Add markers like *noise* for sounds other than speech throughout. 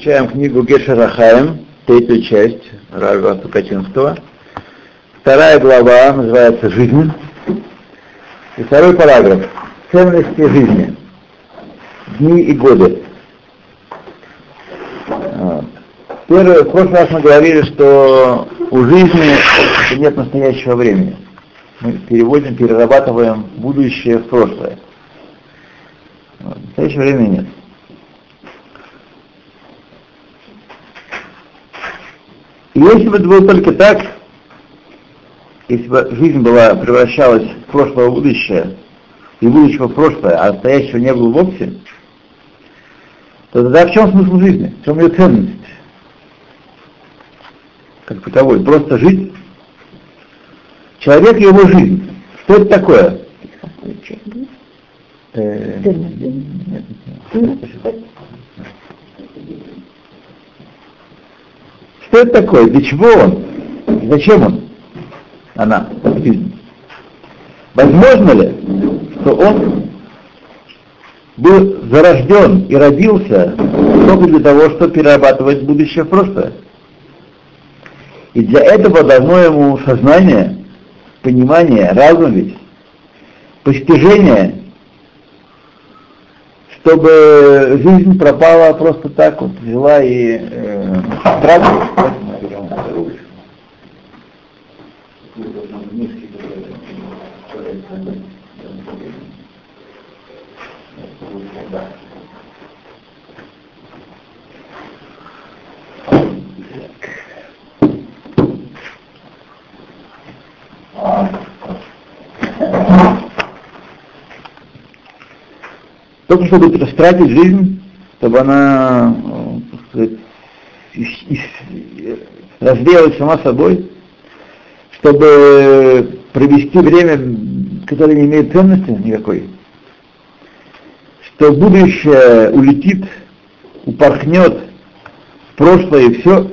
Изучаем книгу Гешерахаем, третью часть Рава Сукачинского. Вторая глава называется «Жизнь». И второй параграф «Ценности жизни. Дни и годы». Первый, в прошлый раз мы говорили, что у жизни нет настоящего времени. Мы переводим, перерабатываем будущее в прошлое. Настоящего времени нет. Если бы это было только так, если бы жизнь была, превращалась в прошлое в будущее, и будущего в прошлое, а настоящего не было вовсе, то тогда в чем смысл жизни? В чем ее ценность? Как таковой. Просто жить. Человек и его жизнь. Что это такое? Э, что это такое? Для чего он? Зачем он? Она. Возможно ли, что он был зарожден и родился только для того, чтобы перерабатывать будущее в прошлое? И для этого дано ему сознание, понимание, разум ведь, постижение, чтобы жизнь пропала просто так вот, взяла и э, тратила. Только чтобы растратить жизнь, чтобы она э, развеялась сама собой, чтобы провести время, которое не имеет ценности никакой, что будущее улетит, упорхнет прошлое все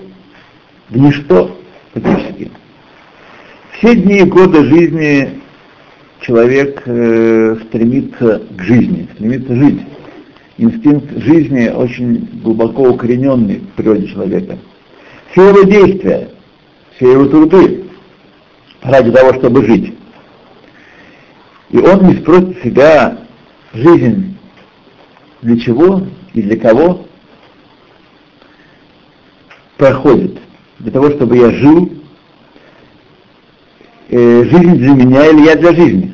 в ничто фактически. Все дни и годы жизни человек э, стремится к жизни, стремится жить. Инстинкт жизни очень глубоко укорененный в природе человека. Все его действия, все его труды ради того, чтобы жить. И он не спросит себя жизнь для чего и для кого проходит. Для того, чтобы я жил, э, жизнь для меня или я для жизни.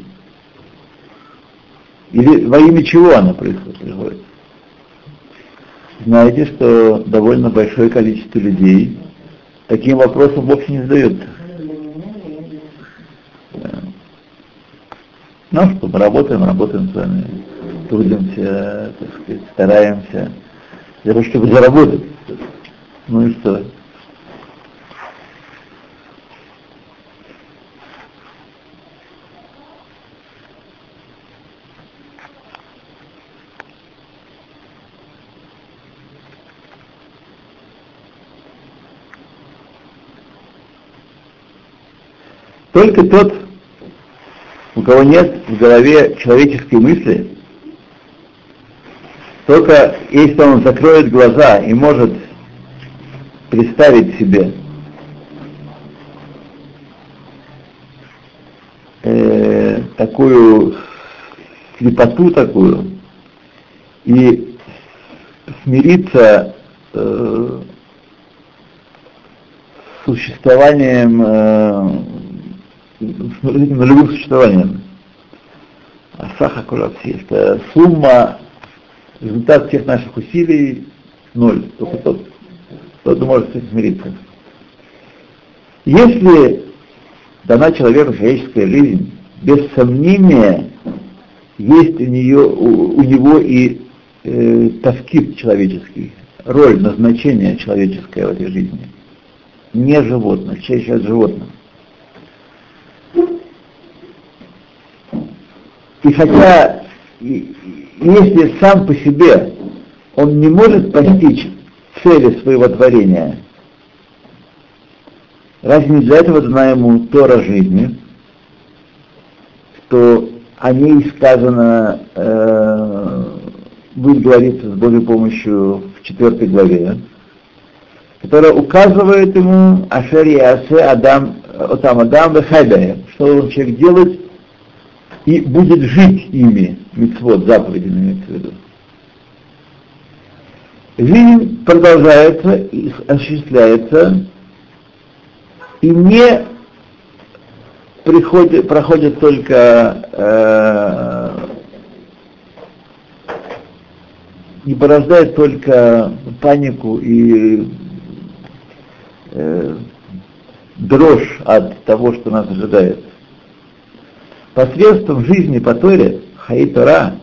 Или во имя чего она происходит? Знаете, что довольно большое количество людей таким вопросом вовсе не задается. Ну что, мы работаем, работаем с вами, трудимся, так сказать, стараемся для того, чтобы заработать. Ну и что? Только тот, у кого нет в голове человеческой мысли, только если он закроет глаза и может представить себе э, такую слепоту такую и смириться э, с существованием э, на любым существованием. Асаха Кулапси, это сумма, результат всех наших усилий ноль. Только тот, тот может с этим смириться. Если дана человеку человеческая жизнь, без сомнения есть у, нее, у, у него и э, тоскит человеческий, роль, назначение человеческое в этой жизни. Не животное, чаще от животного. И хотя, если сам по себе он не может постичь цели своего творения, разве не для этого дана ему Тора жизни, что о ней сказано, э, будет говориться с Божьей помощью в четвертой главе, которая указывает ему Ашер Ясе Адам, Отам Адам Вехайдая, что он человек делать и будет жить ими, митцвот, заповеди имеется виду. Жизнь продолжается, осуществляется, и не приходит, проходит только э, не порождает только панику и э, дрожь от того, что нас ожидает. Посредством жизни по Торе, Хаитора,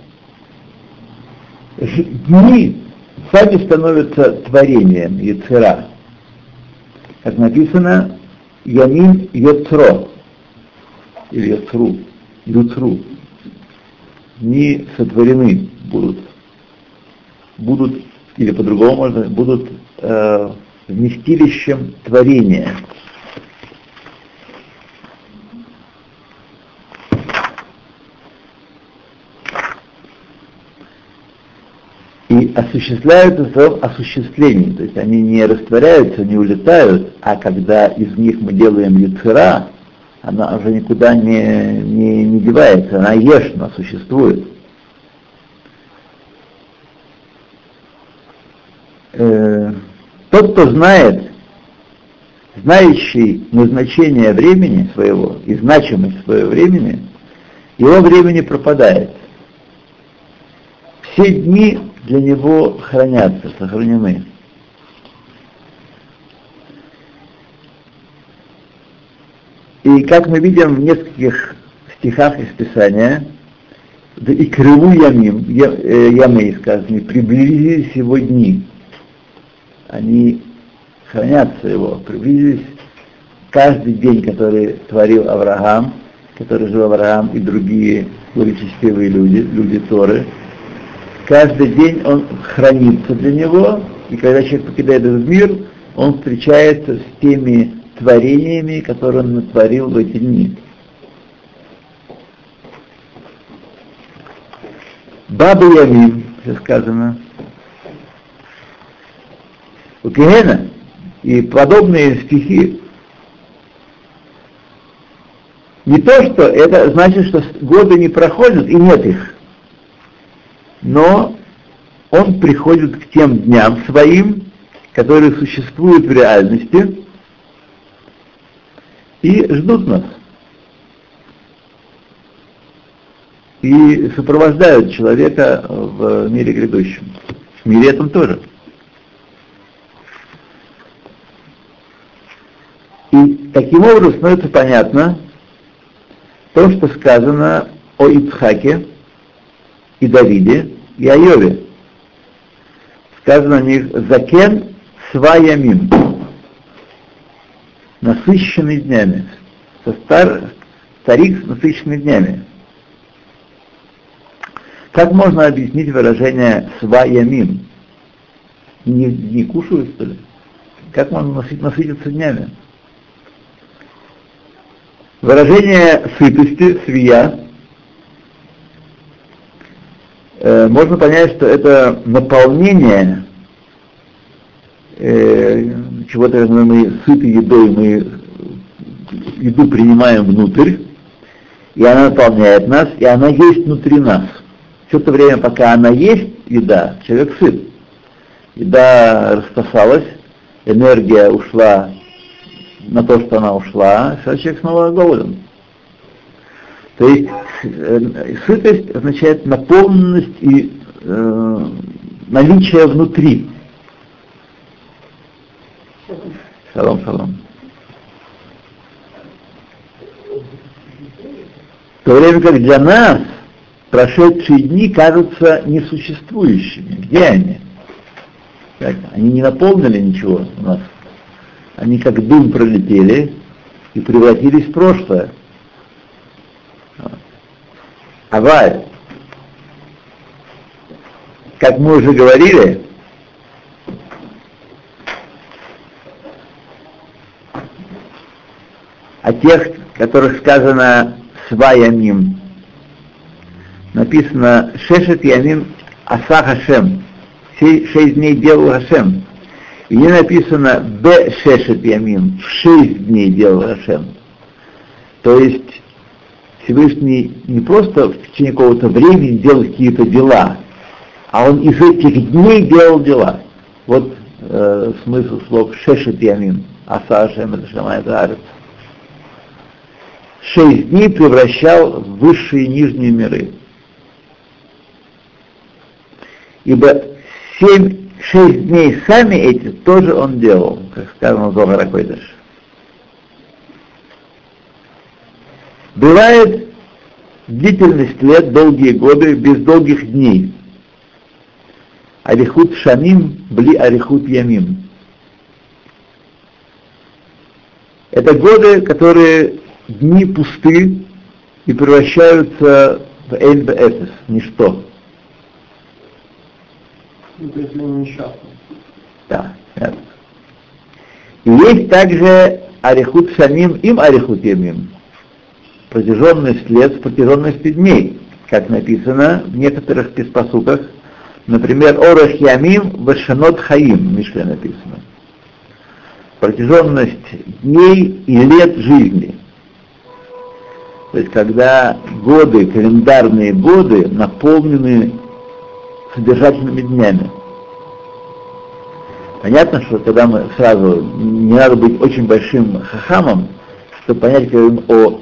дни сами становятся творением Яцера. Как написано, Ямин Йоцро, или Йоцру, Юцру. Дни сотворены будут. Будут, или по-другому можно, будут э, вместилищем творения. И осуществляются в своем осуществлении. То есть они не растворяются, не улетают, а когда из них мы делаем яцера, она уже никуда не, не, не девается, она ешна, существует. Э, тот, кто знает, знающий назначение времени своего и значимость своего времени, его времени пропадает. Все дни для него хранятся, сохранены. И как мы видим в нескольких стихах из Писания, да и крылу ямим, э, ямей сказано, приблизились его дни. Они хранятся его, приблизились каждый день, который творил Авраам, который жил Авраам и другие благочестивые люди, люди Торы, каждый день он хранится для него, и когда человек покидает этот мир, он встречается с теми творениями, которые он натворил в эти дни. Баба Ямин, все сказано. У и подобные стихи. Не то, что это значит, что годы не проходят и нет их но он приходит к тем дням своим, которые существуют в реальности, и ждут нас. И сопровождают человека в мире грядущем. В мире этом тоже. И таким образом становится понятно то, что сказано о Ицхаке, и Давиде, и Айове. Сказано о них «Закен сваямим», насыщенный днями, со стар, старик с насыщенными днями. Как можно объяснить выражение «сваямим»? Не, не кушают, что ли? Как можно насытиться днями? Выражение сытости, свия, э, можно понять, что это наполнение э, чего-то, мы сыты едой, мы еду принимаем внутрь, и она наполняет нас, и она есть внутри нас. Все то время, пока она есть, еда, человек сыт. Еда распасалась, энергия ушла на то, что она ушла, все, человек снова голоден. То есть э, сытость означает наполненность и э, наличие внутри. Шалом, шалом. В то время как для нас прошедшие дни кажутся несуществующими. Где они? Как? Они не наполнили ничего у нас. Они как дым пролетели и превратились в прошлое. Аваль, как мы уже говорили, о тех, которых сказано сваямим, написано шешет ямим аса Хашем, шесть дней делал Хашем. И не написано Б Шешет Ямин, в шесть дней делал Рашем. То есть Всевышний не просто в течение какого-то времени делал какие-то дела, а он из этих дней делал дела. Вот э, смысл слов Шешет Ямин, Аса Ашем это Шамай Шесть дней превращал в высшие и нижние миры. Ибо семь, шесть дней сами эти тоже он делал, как сказано в Зохара Бывает длительность лет, долгие годы, без долгих дней. Арихут шамим, бли арихут ямим. Это годы, которые дни пусты и превращаются в эльб ничто. Ну. Да, нет. И есть также арихут шамим, им арихут ямим. Протяженность лет с протяженностью дней, как написано в некоторых песпосуках, например, Орах Ямим Вашанот Хаим, в Мишле написано. Протяженность дней и лет жизни. То есть, когда годы, календарные годы наполнены содержательными днями. Понятно, что когда мы сразу, не надо быть очень большим хахамом, чтобы понять, говорим о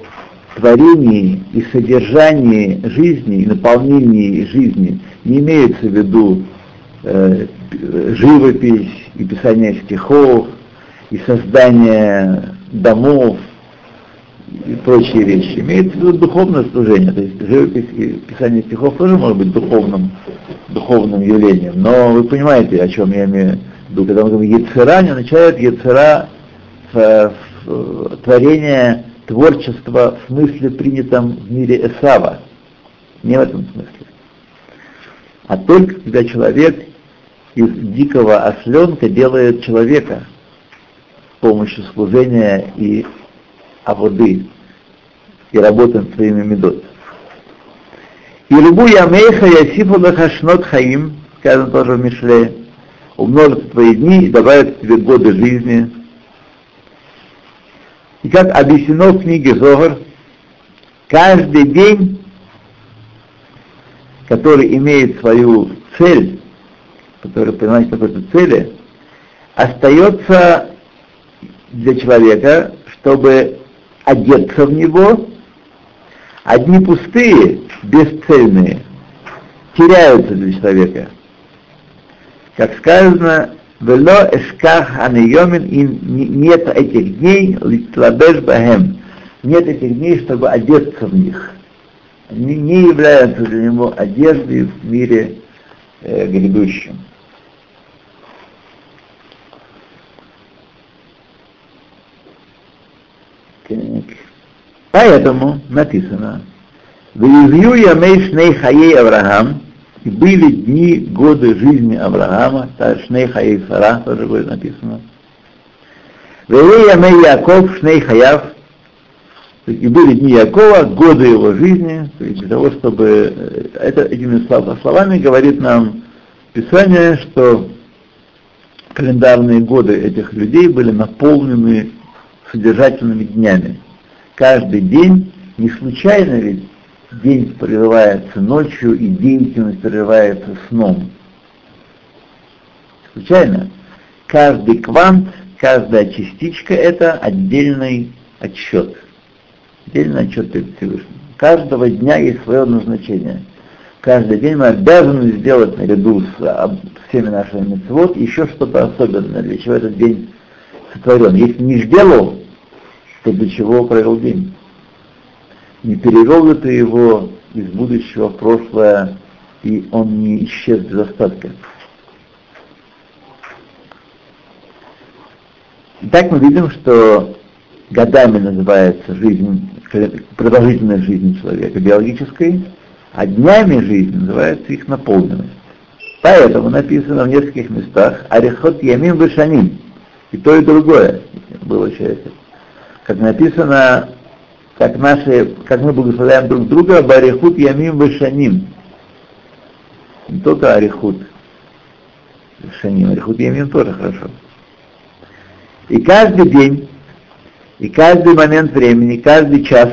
творении и содержании жизни, и наполнении жизни, не имеется в виду э, живопись и писание стихов, и создание домов, и прочие вещи. Имеется в виду духовное служение, то есть живопись и писание стихов тоже может быть духовным, духовным явлением, но вы понимаете, о чем я имею в виду, когда мы говорим Ецера, не означает Ецера творение творчества в смысле принятом в мире Эсава, не в этом смысле, а только когда человек из дикого осленка делает человека с помощью служения и а воды и работаем своими медот. И рыбу ямейха ясифу лахашнот хаим, сказано тоже в Мишле, умножит твои дни и добавит тебе годы жизни. И как объяснено в книге Зогар, каждый день, который имеет свою цель, который понимает какой-то цели, остается для человека, чтобы одеться в него, одни пустые, бесцельные, теряются для человека. Как сказано, «Вело эшках анейомин» и нет этих дней литлабеш бахем. Нет этих дней, чтобы одеться в них. Они не являются для него одеждой в мире э, грядущем. Поэтому написано, «Виюзью ямей шней хаей Авраам» и были дни, годы жизни Авраама, шней хаей Сара, тоже будет написано. «Виюзью ямей Яков шней хаяв» и были дни Якова, годы его жизни, то есть для того, чтобы... Э, это этими словами говорит нам Писание, что календарные годы этих людей были наполнены содержательными днями. Каждый день, не случайно ведь день прерывается ночью и деятельность прерывается сном. Случайно. Каждый квант, каждая частичка это отдельный отчет. Отдельный отчет перед Всевышним. Каждого дня есть свое назначение. Каждый день мы обязаны сделать наряду с всеми нашими мецвод еще что-то особенное, для чего этот день сотворен. Если не сделал, то для чего провел день? Не перевел ли ты его из будущего в прошлое, и он не исчез без остатка? Итак, мы видим, что годами называется жизнь, продолжительность жизни человека биологической, а днями жизни называется их наполненность. Поэтому написано в нескольких местах «Арихот ямим вышаним» и то, и другое было часть. Как написано, как, наши, как мы благословляем друг друга, барихут ямим вышаним. Не только арихут шаним, арихут ямим тоже хорошо. И каждый день, и каждый момент времени, каждый час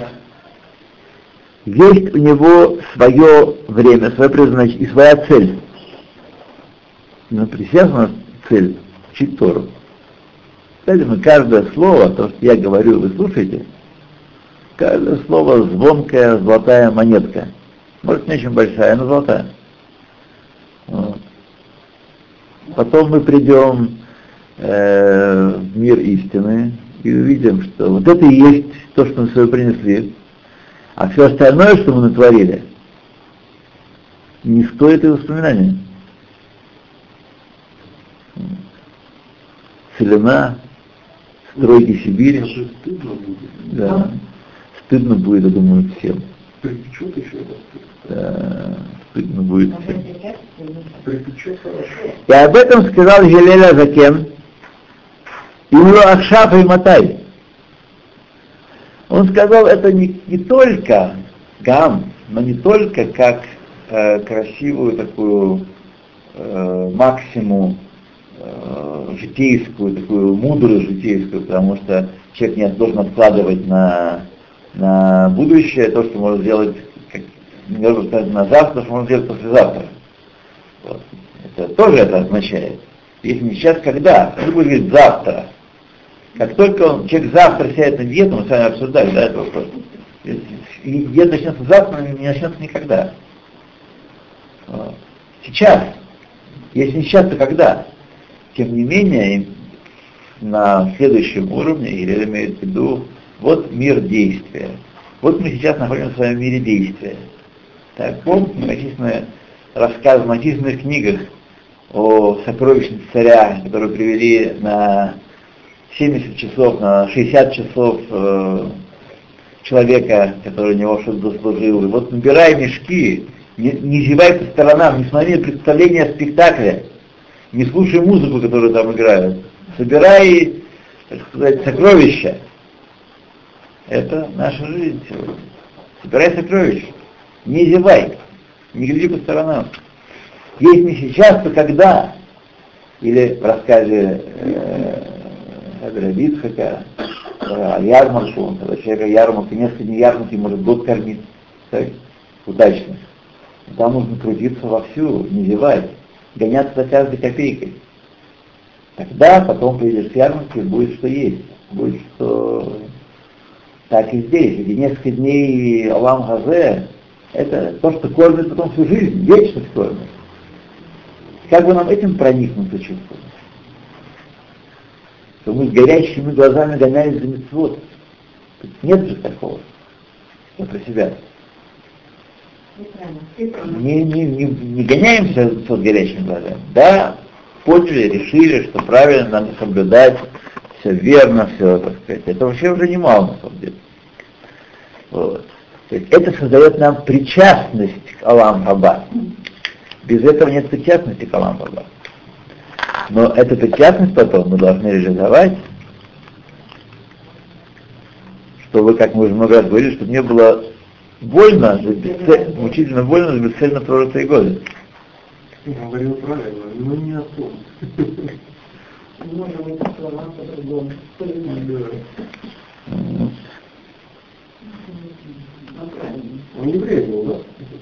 есть у него свое время, свое предназначение и своя цель. Но сейчас у нас цель учить Тору. Поэтому каждое слово, то, что я говорю, вы слушаете, каждое слово звонкая золотая монетка. Может, не очень большая, но золотая. Вот. Потом мы придем э, в мир истины и увидим, что вот это и есть то, что мы себе принесли, а все остальное, что мы натворили, не стоит и воспоминания. Целина, стройки Сибири. Да. Стыдно будет, я думаю, всем. Припечет еще это. Да, стыдно будет всем. Припечет хорошо. И об этом сказал Гелеля Закен, Имло Акшаф и Матай. Он сказал это не, не только гам, но не только как э, красивую такую э, максимум э, житейскую, такую мудрую житейскую, потому что человек не должен откладывать на, на будущее то, что может сделать как, не на завтра, что может сделать послезавтра. Вот. Это тоже это означает. Если не сейчас, когда? Он будет говорить завтра. Как только он, человек завтра сядет на диету, мы с вами обсуждали, да, этот вопрос. Диета начнется завтра, не начнется никогда. Вот. Сейчас. Если не сейчас, то когда? Тем не менее, на следующем уровне Ирина имеет в виду, вот мир действия. Вот мы сейчас находимся в своем мире действия. Так, помните многочисленные рассказы в многочисленных книгах о сокровищнице царя, которую привели на 70 часов, на 60 часов э, человека, который у него что-то заслужил. И вот набирай мешки, не, не зевай по сторонам, не смотри представление спектакля, не слушай музыку, которую там играют. Собирай, так сказать, сокровища. Это наша жизнь сегодня. Собирай сокровища. Не зевай, не гляди по сторонам. Если не сейчас, то когда? Или в рассказе э, Рабицхака, о ярмарку, когда человека ярмарка, несколько дней ярмарки может год кормить, так, удачно. Там нужно трудиться вовсю, не зевать, гоняться за каждой копейкой. Тогда потом придешь с ярмарки, будет что есть, будет что... Так и здесь, где несколько дней Алам Газе, это то, что кормит потом всю жизнь, вечность кормит. Как бы нам этим проникнуться чувствовать? Что мы с горящими глазами гонялись за мецвод. Нет же такого. Я про себя. Не, не, не, не гоняемся с горящими глазами. Да, поняли, решили, что правильно надо соблюдать, все верно, все, так сказать. Это вообще уже немало на самом деле. Вот. Это создает нам причастность к Алам Хаба. Без этого нет причастности к Алам Хаба. Но эту причастность потом мы должны реализовать, чтобы, как мы уже много раз говорили, чтобы не было больно, бесцель, мучительно больно за бесцельно прожитые годы. Я говорил правильно, но не о том. *laughs* Он не был, да?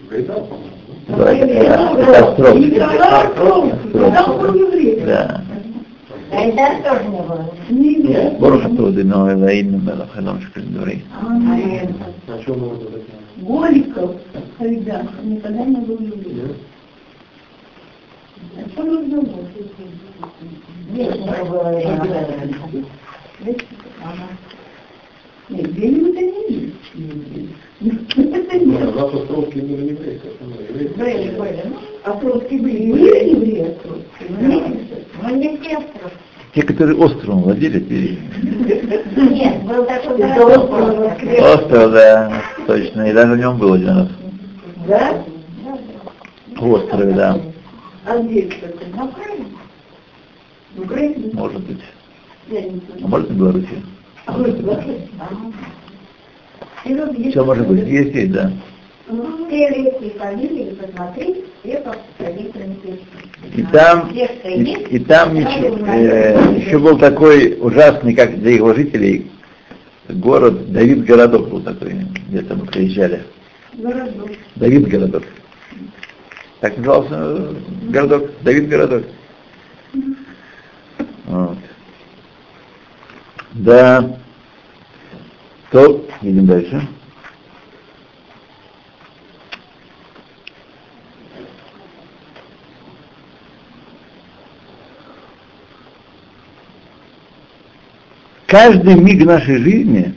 Гайдар, по-моему. Да, он был еврей. Да. Гайдар тоже не было. Нет. Борох Тудино, Элаин, Мелахелом, Шкальдури. Голиков, Гайдар, никогда не был Нет, евреи это не есть. Ну. Раз Островский был еврей, как он еврей. Были, были. Островские были. Были евреи Островские? Нет. Но не все Островские. Те, которые островом владели, те... Нет, был такой городок. Остров, да, точно, и даже в нем был один раз. Да? В острове, да, А где? На? В Украине? может быть. А знаю. может и в Беларуси. А вы в Беларуси? Ага. И вот есть- Все может быть, есть, есть, да. Ну, все лекции фамилии посмотреть, все по строительным И там, и, и там ничего, э, еще был такой ужасный, как для его жителей, город, Давид Городок был такой, где-то мы приезжали. Городок. Давид Городок. Так назывался э, городок, Давид Городок. Вот. Да. То, идем дальше. Каждый миг нашей жизни,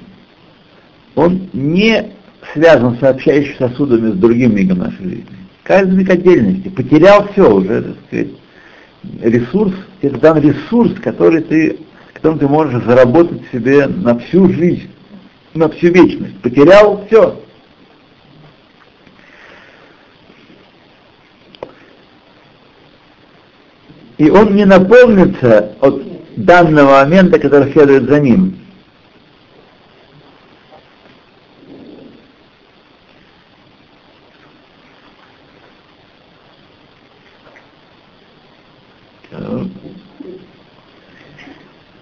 он не связан с сообщающими сосудами с другим мигом нашей жизни. Каждый миг отдельности. Потерял все уже, так сказать, ресурс, это дан ресурс, который ты, которым ты можешь заработать себе на всю жизнь, на всю вечность. Потерял все. И он не наполнится от данного момента, который следует за ним.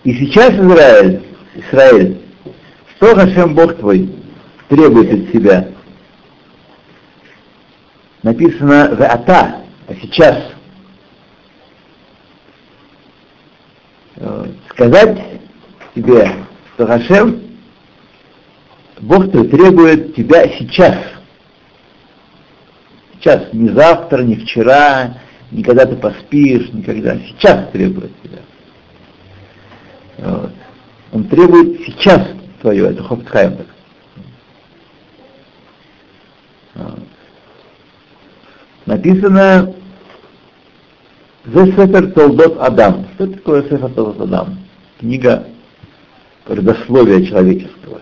И сейчас Израиль, Израиль, что Хашем Бог твой требует от себя? Написано в ата, а сейчас. Сказать тебе, что Хашем, Бог твой требует тебя сейчас. Сейчас, не завтра, не вчера, не когда ты поспишь, никогда. Сейчас требует тебя. Вот. Он требует сейчас твое, это Хофтхайм. Вот. Написано The Сефер Толдот Адам. Что такое Сефер Толдот Адам? Книга предословия человеческого.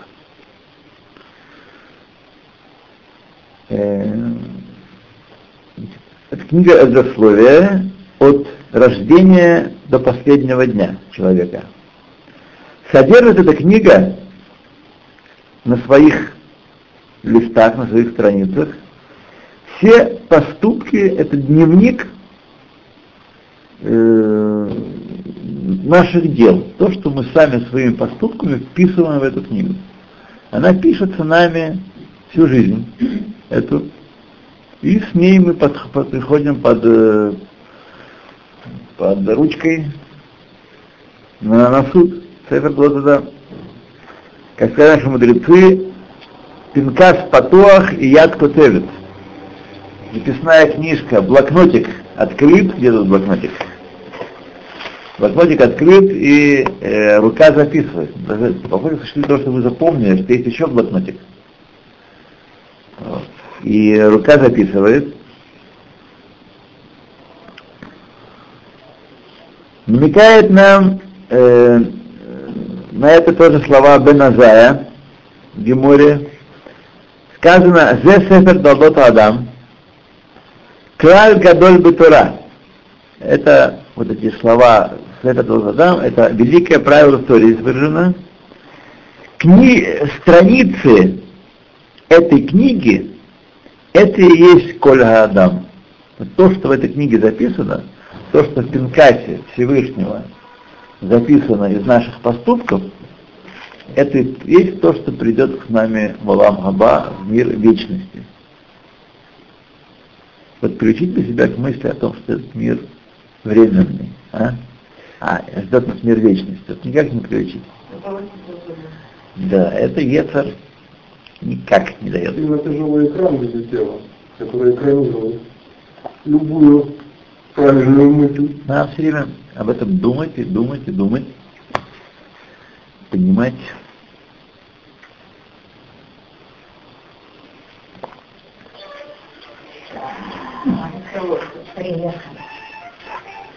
Э, это книга предословия от рождения до последнего дня человека. Содержит эта книга на своих листах, на своих страницах все поступки, это дневник э, наших дел, то, что мы сами своими поступками вписываем в эту книгу. Она пишется нами всю жизнь, эту, и с ней мы под, под, приходим под, э, под ручкой на, на суд. Сефер Глотада, как сказали наши мудрецы, Пинкас Патуах и Яд Котевит. Записная книжка, блокнотик открыт, где тут блокнотик? Блокнотик открыт и э, рука записывает. Даже похоже, что то, что вы запомнили, что есть еще блокнотик. Вот. И рука записывает. Намекает нам э, на это тоже слова Беназая в Геморе. Сказано, «Зе сефер далдот Адам, клаль гадоль бетура». Это вот эти слова сефер далдот Адам, это великое правило истории выражено. Кни... Страницы этой книги, это и есть Коль Адам. То, что в этой книге записано, то, что в Пинкасе Всевышнего записано из наших поступков, это есть то, что придет к нами в Алам Хаба, в мир вечности. Подключить для себя к мысли о том, что этот мир временный, а? А, ждет нас мир вечности. Это никак не включить. Да, это Ецар никак не дает. Именно тяжелый экран для тела, который экранизует любую правильную мысль. Надо все время об этом думать и думать и думать, понимать.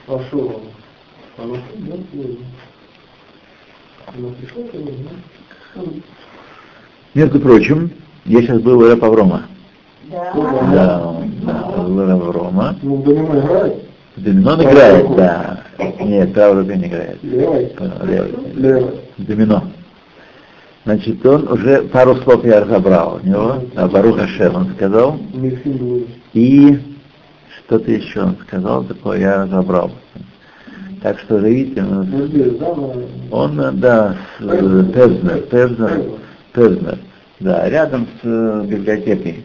А что вам? Оно пришло ко мне, Между прочим, я сейчас был у Рэпа Аврома. Да. Да, да, был у Рэпа Аврома. Ну, в домино играет? Домино он играет, да. Нет, правая рука не играет. Левой? Левой. Домино. Значит, он уже пару слов я разобрал у него, а Барух Ашем он сказал, и что-то еще он сказал, такое я разобрал. Так что же видите, нас- Ну, он, да, с э, Певзнер, Певзнер, Певзнер, да, рядом с э, библиотекой,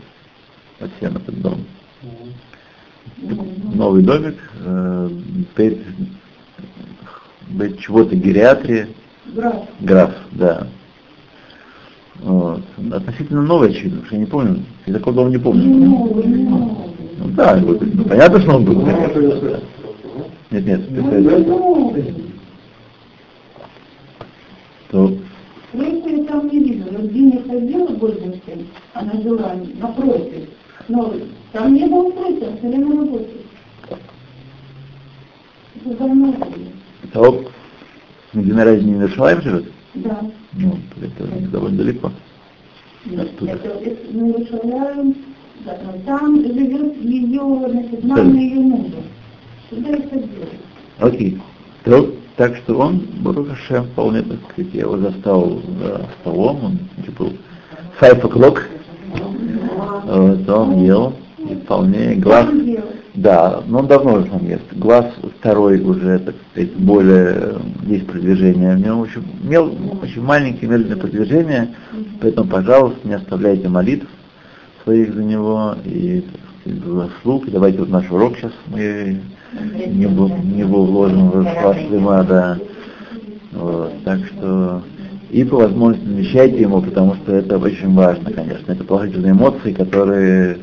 вот всем этот дом. Новый домик, э, Бет чего-то гериатрия, Граф. граф, да. Вот. Относительно новый, очевидно, потому что я не помню, я такого дома не помню. Ну, да, вот, ну, понятно, что он был, Ну, это слышал. Нет, нет, Ну, новый. То, Проекта я там не видела. Вот где не ходила Гольденштейн, она жила напротив. Но там не было проекта, все время работает. Это где на разнице Иерушалаем живет, Да. ну, это довольно далеко. Оттуда. Это, это мы вышиваем, да, там живет ее, значит, мама ее мужа. И ходила. Окей. То, так что он, Барухашем, вполне, так сказать, я его застал за столом, он где был five o'clock, вот, он ел, и вполне глаз, делать? Да, но он давно уже там ест, глаз второй уже, так сказать, более, есть продвижение, у него очень, мел, очень маленькие медленные продвижения, поэтому, пожалуйста, не оставляйте молитв своих за него, и, так сказать, заслуг, и давайте вот наш урок сейчас мы не, бу- не был вложен в Фатлима, да. Вот, так что и по возможности навещайте ему, потому что это очень важно, конечно. Это положительные эмоции, которые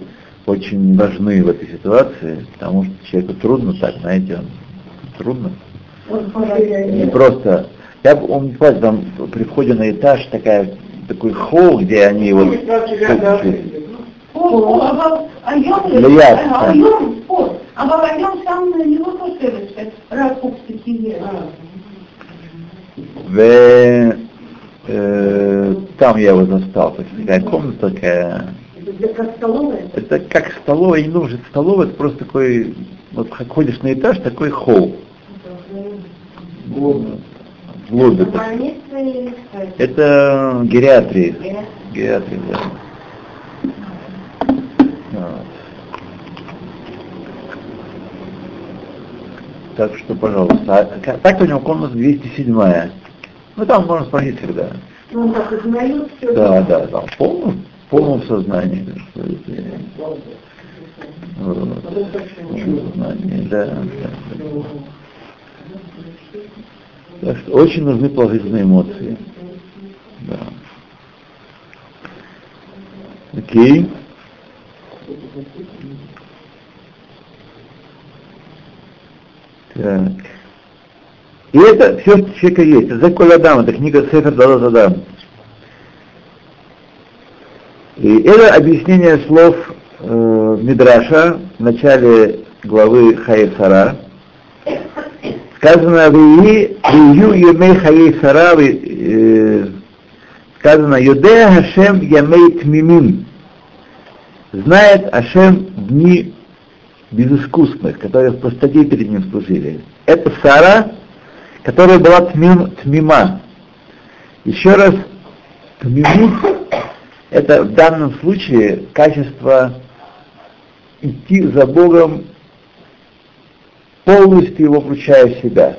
очень важны в этой ситуации, потому что человеку трудно так, знаете, он трудно. Не просто. Я буквально там при входе на этаж такая такой холл, где они вот О, о, а э, там я его застал, то есть такая комната такая. Это как столовая? Это как столовая, не нужно, столовая, это просто такой, вот как ходишь на этаж, такой холл. Или что это? Гериатрия. Гериатрия, да. Так что, пожалуйста. А так у него комната 207 Ну там можно спросить всегда. Ну, он так узнает все. Да, да, там в полном, в полном сознании. вот. Сознании, да, да. Так что очень нужны положительные эмоции. Да. Окей. Так. И это все, что у человека есть. Это Заколь Адам, это книга Сефер Дадот Адам. Это объяснение слов э, Мидраша в начале главы Хаесара. Сказано «Вии вию емей Хаесара», э, сказано «Юдея Хашем ямей тмимим». Знает Ашем дни безыскусных, которые в простоте перед ним служили. Это Сара, которая была тмим, тмима. Еще раз, тмимут – это в данном случае качество идти за Богом, полностью его включая в себя,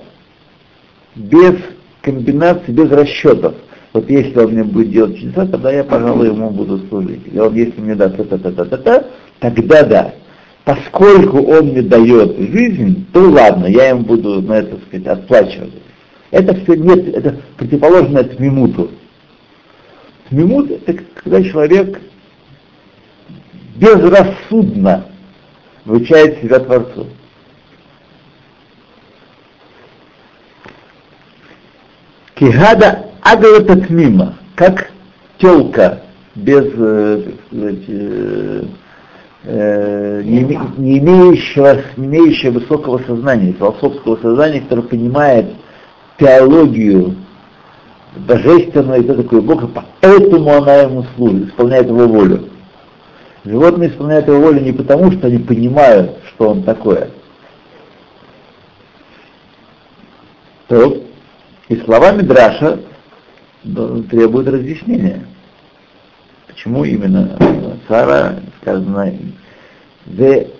без комбинаций, без расчетов. Вот если он мне будет делать чудеса, тогда я, пожалуй, ему буду служить. Или он, если мне даст та-та-та-та-та, тогда да. Поскольку он мне дает жизнь, то ладно, я ему буду на это, сказать, отплачивать. Это все нет, это противоположное тмимуту. Тмимут – это когда человек безрассудно вручает себя Творцу. Кигада агавата тмима, как телка без, э, э, э, не, не имеющего, не имеющего высокого сознания, философского сознания, который понимает теологию божественную, и кто такой Бог, и поэтому она ему служит, исполняет его волю. Животные исполняют его волю не потому, что они понимают, что он такое. То, и слова Мидраша но требует разъяснения. Почему именно Сара сказано «Ве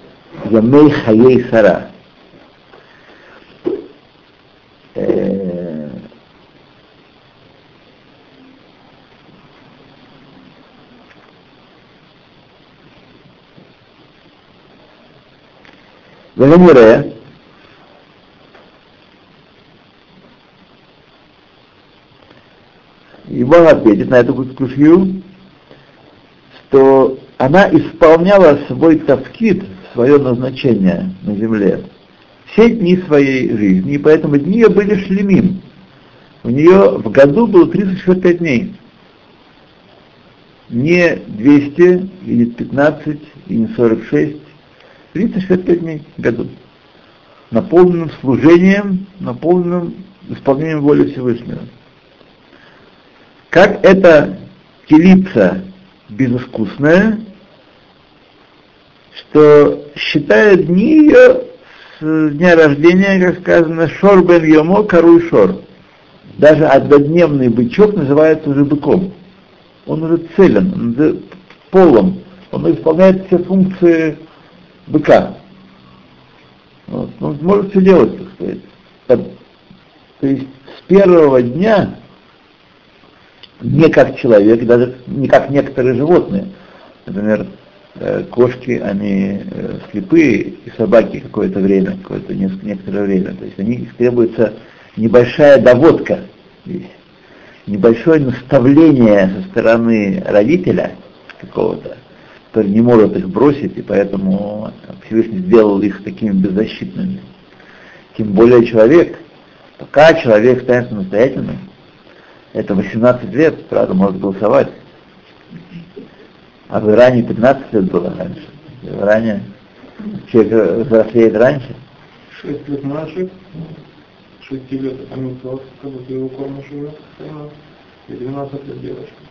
ямей хаей Сара»? Э, Венере, и он ответит на эту кушью, что она исполняла свой тавкид, свое назначение на земле все дни своей жизни, и поэтому дни ее были шлемим. У нее в году было 365 дней. Не 200, и не 15, и не 46, 365 дней в году. Наполненным служением, наполненным исполнением воли Всевышнего. Как эта телица безыскусная, что считает дни ее с дня рождения, как сказано, шор бен йомо, коруй шор. Даже однодневный бычок называется уже быком. Он уже целен, он уже полом, он исполняет все функции быка. Вот. Он может все делать, так сказать. То есть с первого дня не как человек, даже не как некоторые животные. Например, э, кошки, они э, слепые, и собаки какое-то время, какое-то некоторое время. То есть они, их требуется небольшая доводка здесь, небольшое наставление со стороны родителя какого-то, который не может их бросить, и поэтому Всевышний сделал их такими беззащитными. Тем более человек, пока человек станет самостоятельным, это 18 лет, правда, может голосовать. А в Иране 15 лет было раньше. В Иране человек взрослеет раньше. 6 лет мальчик, 6 лет митцвот, как будто его кормишь и 12 лет девочка.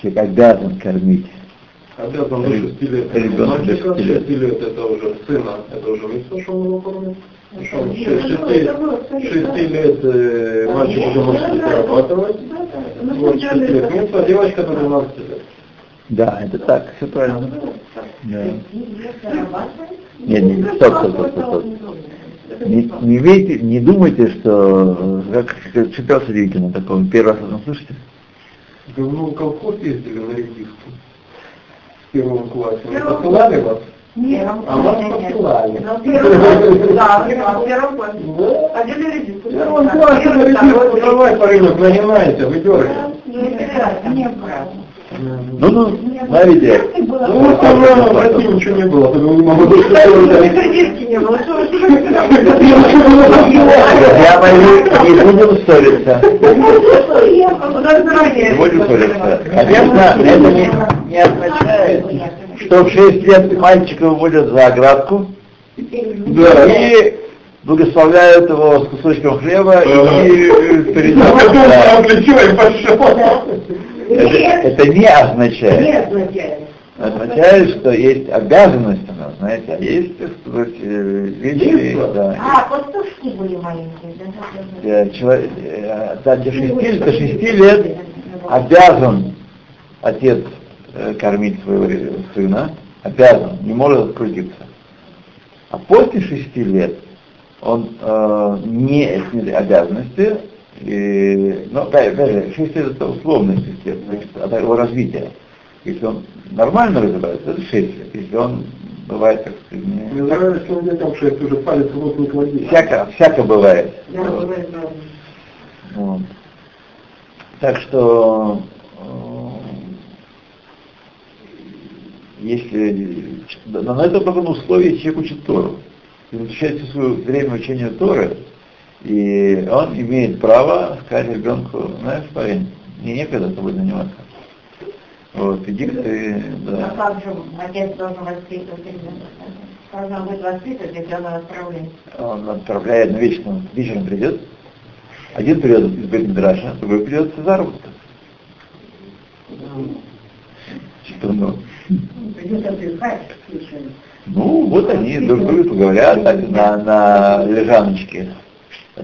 Человек обязан кормить. Обязан до 6 лет. Ребенок до Мальчика 6 лет. 6 лет это уже сына, это уже митцва, что он его кормит. Ну, 6 лет э, мальчик уже может зарабатывать, вот 6 лет митцва, девочка до 12 лет. Да, это так, все правильно. Да. Нет, не, стоп, стоп, стоп, стоп, стоп. Не, не, имейте, не думайте, что э, как, как читал Сергеевкина такого, первый раз это слышите? Да вы в колхоз ездили на регистру в первом классе. Мы посылали вас? Нет, А вас посылали. Да, на первом классе. Да? Один или В первом классе на регистру давай рынок нанимаете, вы дергаете. Не было. Ну, ну, смотрите. Ну, вот там рано в России ничего не было, поэтому не могу Кредитки не было. *laughs* Я пойду, не будем ссориться. Не будем ссориться. Конечно, это не, не означает, что в 6 лет мальчика выводят за оградку Да. и благословляют его с кусочком хлеба и потом Да. Это, это не означает. Нет, означает. означает, что есть обязанность у нас, знаете, а есть, так сказать, э, вещи, да. А, пастушки были маленькие. да? Э, чело- э, да, до шести, до шести лет обязан отец кормить своего сына, обязан, не может открутиться. А после шести лет он э, не не обязанности, и, но опять, опять же, шесть лет это условная система, от его развития. Если он нормально развивается, это шесть лет. Если он бывает, так сказать, не- Мне нравится, что детям 6 уже палец в рот не клади. всяко, всяко бывает. Да, бывает, да. Вот. Так что э, если да, но только на условии, если человек учит Тору. И все свое время учения Торы, и он имеет право сказать ребенку, знаешь, парень, мне некогда с тобой заниматься. Вот, иди ты, А да. как же отец должен воспитывать ребенка? Он будет воспитывать, если он отправляет? Он отправляет на вечером, вечером придет, один придет из Бетмидраша, другой придет с заработка. Что, ну, Придется отдыхать, слушай. Ну, вот они друг другу говорят так, на, на лежаночке.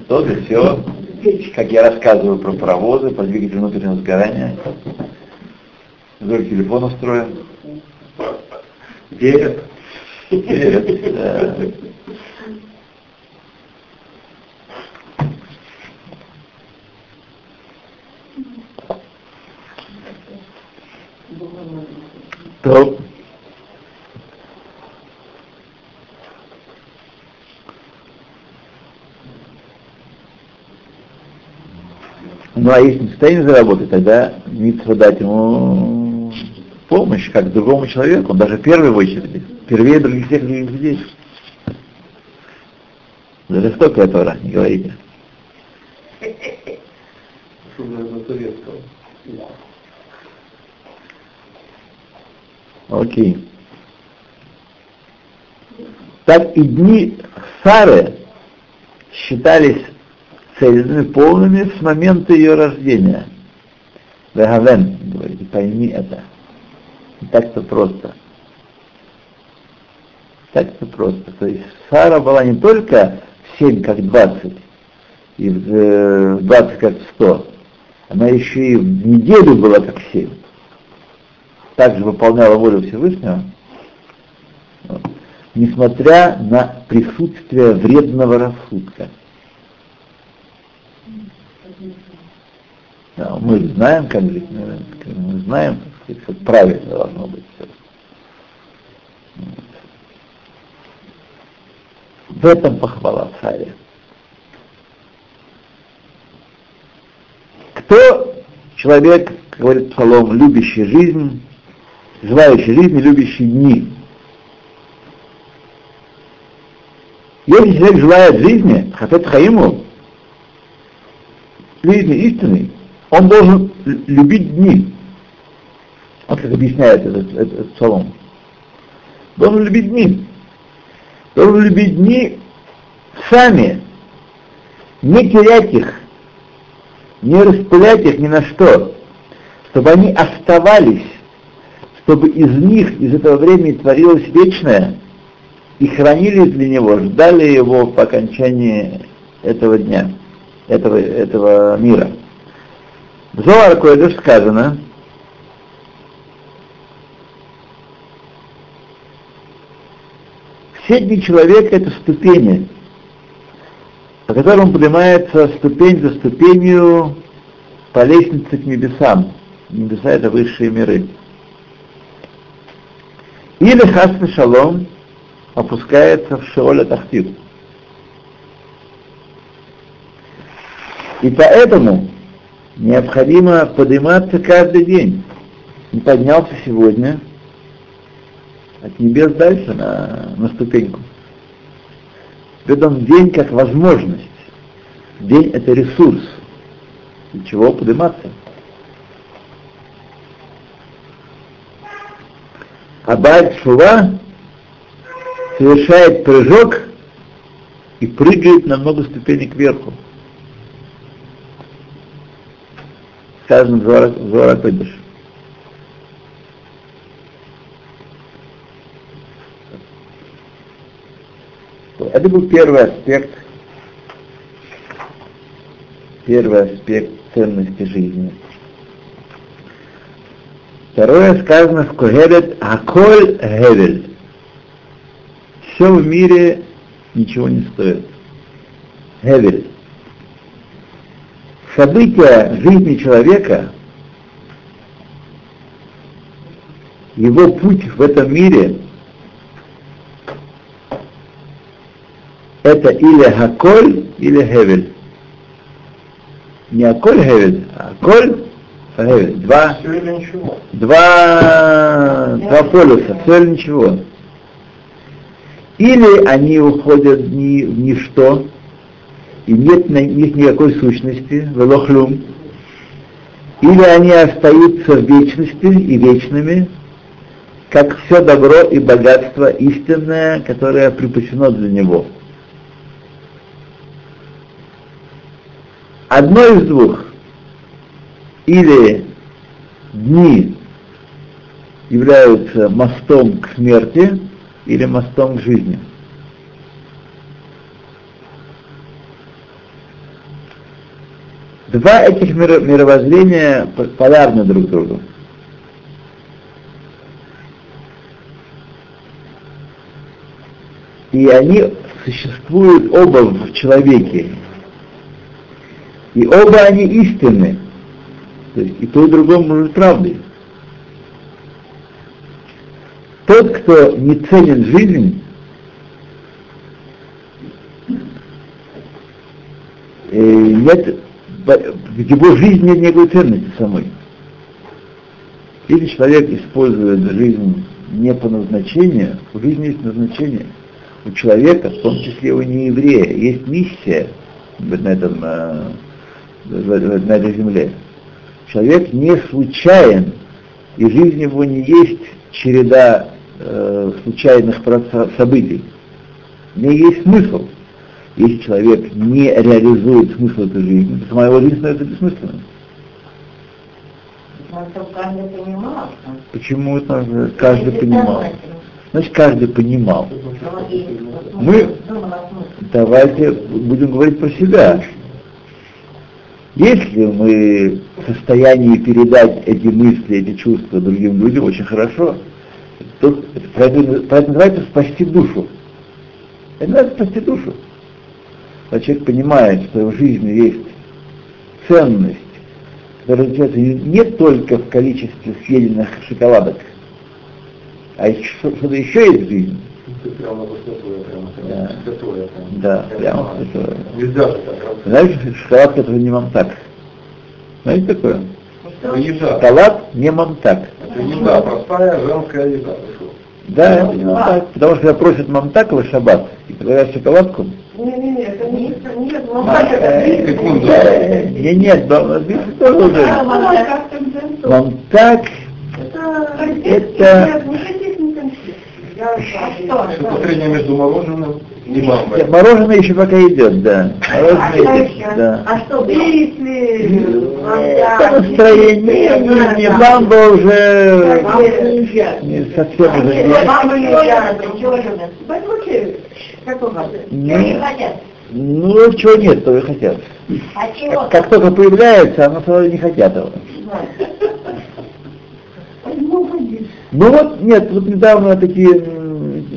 То да все. как я рассказываю про паровозы, про двигатель внутреннего сгорания. Вдоль телефон устроен. Верят. Верят, да. То. Ну а если не в состоянии заработать, тогда митцва дать ему помощь, как другому человеку, он даже первый в очереди, первее других всех других людей. За жестокая Тора, не говорите. Окей. Так и дни Сары считались цельными, полными с момента ее рождения. Вегавен, говорите, пойми это. Не так-то просто. Так-то просто. То есть Сара была не только в 7 как 20, и в 20 как 100, она еще и в неделю была как 7 также выполняла волю Всевышнего, вот, несмотря на присутствие вредного рассудка. Мы знаем, как жить, мы знаем, как правильно должно быть все. В этом похвала царя. Кто человек, говорит Псалом, любящий жизнь, желающий жизни, любящий дни. Если человек желает жизни, хотят хаиму, жизни истины, он должен любить дни. Вот как объясняет этот, этот, этот псалом. Должен любить дни. Должен любить дни сами, не терять их, не распылять их ни на что, чтобы они оставались чтобы из них, из этого времени творилось вечное, и хранили для него, ждали его по окончании этого дня, этого, этого мира. В Зоар Койдыш сказано, все дни человека это ступени, по которым поднимается ступень за ступенью по лестнице к небесам. Небеса это высшие миры. Или хас шалом опускается в Шеоля Тахтир. И поэтому необходимо подниматься каждый день. Не поднялся сегодня, от небес дальше на, на ступеньку. Поэтому день как возможность. День это ресурс. Для чего подниматься? А Шува совершает прыжок и прыгает на много ступенек кверху. Сказано в Зора Кодиш. Это был первый аспект, первый аспект ценности жизни. Второе сказано в Когелет Аколь Гевель. Все в мире ничего не стоит. Гевель. События жизни человека, его путь в этом мире, это или Хаколь, или Гевель. Не Аколь Гевель, а Аколь Два, два, два полюса, все или ничего. Или они уходят в ничто, и нет на них никакой сущности, велохлюм, или они остаются в вечности и вечными, как все добро и богатство истинное, которое припасено для него. Одно из двух – или дни являются мостом к смерти или мостом к жизни. Два этих миро- мировоззрения полярны друг другу. И они существуют оба в человеке. И оба они истинны. То есть и то, и другое может быть правдой. Тот, кто не ценит жизнь, э, нет, в его жизни нет никакой ценности самой. Если человек использует жизнь не по назначению, у жизни есть назначение. У человека, в том числе у нееврея, есть миссия на, этом, э, на этой земле. Человек не случайен, и жизнь его не есть череда э, случайных событий. В ней есть смысл. Если человек не реализует смысл этой жизни, то сама его жизнь становится бессмысленной. Что Почему это каждый понимал? Значит, каждый понимал. Мы- Мы. Давайте будем говорить про себя. Если мы в состоянии передать эти мысли, эти чувства другим людям, очень хорошо. Про, это, про это называется спасти душу. Это называется спасти душу. Когда человек понимает, что в жизни есть ценность, которая заключается не не только в количестве съеденных шоколадок, а что-то еще есть в жизни. Ты прямо святое, прямо Да. святое. прямо. Да, прямо святое. Нельзя же так. раз. Знаете, шоколад, который не мамтак. Знаете такое? Это еда. Шоколад не мамтак. Это еда, простая женская еда. Да, это не мамтак. Потому что когда просят мамтак в шаббат и предлагают шоколадку, не нет, ну, э, секунду. э, не, нет, да, здесь тоже уже. Мамтак это Что-то среднее между мороженым и мамбой. Нет, мороженое еще пока идет, да. Мороженое идет, да. А что, если... Это настроение, не, не мамба уже не совсем уже не- нельзя, чего любят? Большой Какой вас? Не. не хотят. Ну, чего нет, то и хотят. А чего? Как, как только появляется, оно сразу не хотят его. Ну вот, нет, вот недавно такие,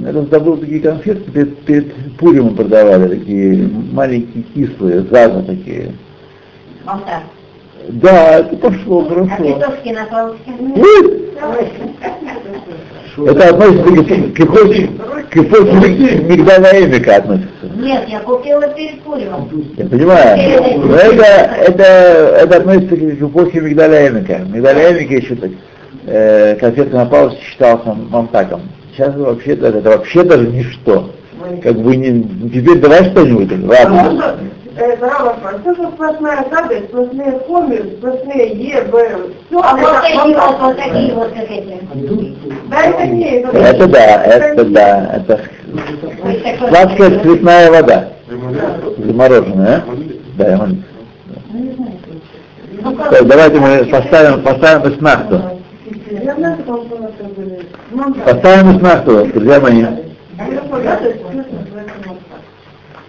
раздобыл такие конфетки, перед, перед Пуримом продавали, такие маленькие кислые, заза такие. Молчат. Да, это пошло А хорошо. Ui! Это относится к, эпохе, к эпохе Миг- Мигдаля Эмика относится. Нет, я купила перед Пуримом. Я понимаю. Но это, это, это относится к эпохе Мигдаля Эмика. Мигдаля Эмика еще так, э, конфетка на палочке считался мамтаком. Сейчас вообще это, это вообще даже ничто. Как бы не, теперь давай что-нибудь. Ладно. Рава, что же сплошная гадость, сплошные коми, сплошные Е, Б, все, А вот эти вот, вот такие вот, как эти. Да, это не это. Это да, это да, это сладкая цветная вода. Замороженная, а? Да, я молюсь. Ну, Так, давайте мы поставим, поставим эснахту. Мам, Поставим эснахту, друзья мои. а я гадость, честно, поэтому так. Нашим представителям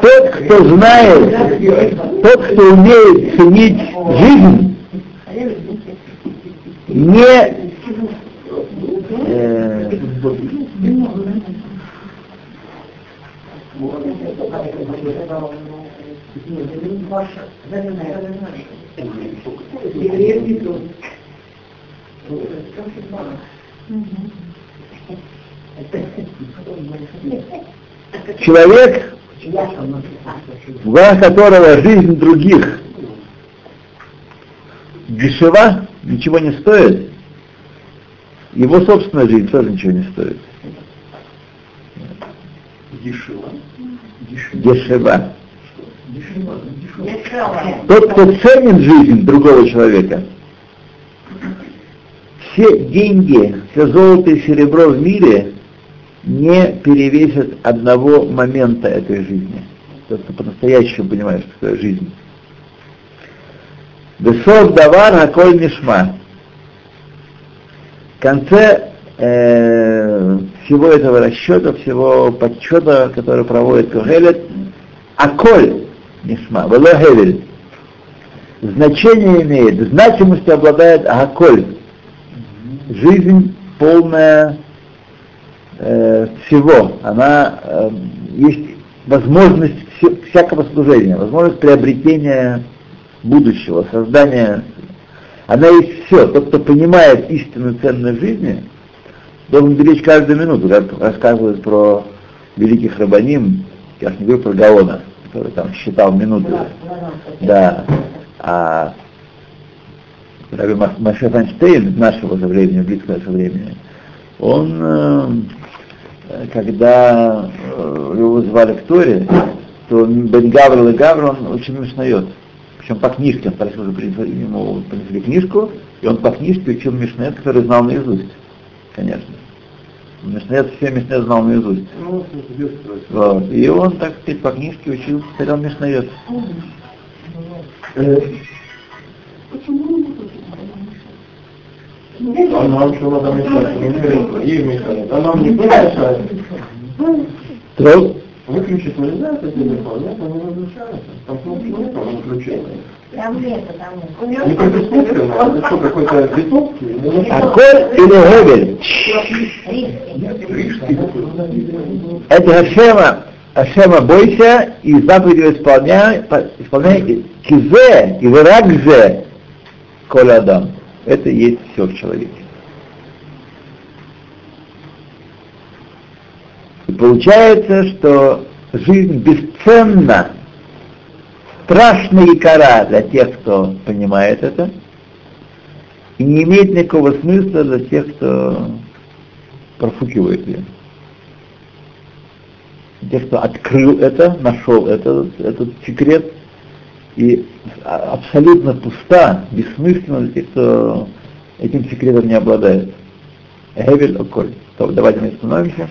Тот, кто знает, тот, кто умеет ценить жизнь, не э, человек, в глазах которого жизнь других дешева, ничего не стоит, его собственная жизнь тоже ничего не стоит. Дешева. Дешевая. Тот, кто ценит жизнь другого человека, все деньги, все золото и серебро в мире не перевесят одного момента этой жизни. Тот, кто по-настоящему понимает, что такое жизнь. Бесов давар аколь нишма. В конце э, всего этого расчета, всего подсчета, который проводит Кохелет, аколь, Нишма. Вело Хевель. Значение имеет, значимостью обладает Агаколь. Жизнь полная э, всего. Она э, есть возможность все, всякого служения, возможность приобретения будущего, создания. Она есть все. Тот, кто понимает истинную ценность жизни, должен беречь каждую минуту, как рассказывают про великих рабаним, я не говорю про Гаона, который там считал минуты. Да. А Раби Маше Фанштейн нашего же времени, близкого нашего времени, он, э, когда э, его вызывали к Торе, то Бен Гаврил и Гавр, он очень мешнает. Причем по книжке, он спросил, уже принесли, ему принесли книжку, и он по книжке учил Мишнет, который знал наизусть, конечно. Мишнет, все Мишнет знал наизусть. Ну, Вот. И он, так сказать, по книжке учил, повторял Мишнет. Почему не А нам что надо мешать? Не говорит, ей мешает. А нам не мешает. Трог? Выключить нельзя этот телефон, нет, он не выключается. Там кнопки нет, он меня Не протестуйте, это что, какой-то виток? Аколь или Гевель? Это Хашема, Хашема бойся и заповедью исполняй, по- исполняй кизе и вырагзе коля Адам. Это есть все в человеке. И получается, что жизнь бесценна, страшна и кора для тех, кто понимает это, и не имеет никакого смысла для тех, кто профукивает ее. Тех, кто открыл это, нашел этот, этот секрет, и а- абсолютно пуста, бессмысленно для тех, кто этим секретом не обладает. Гевель Околь. Давайте мы остановимся.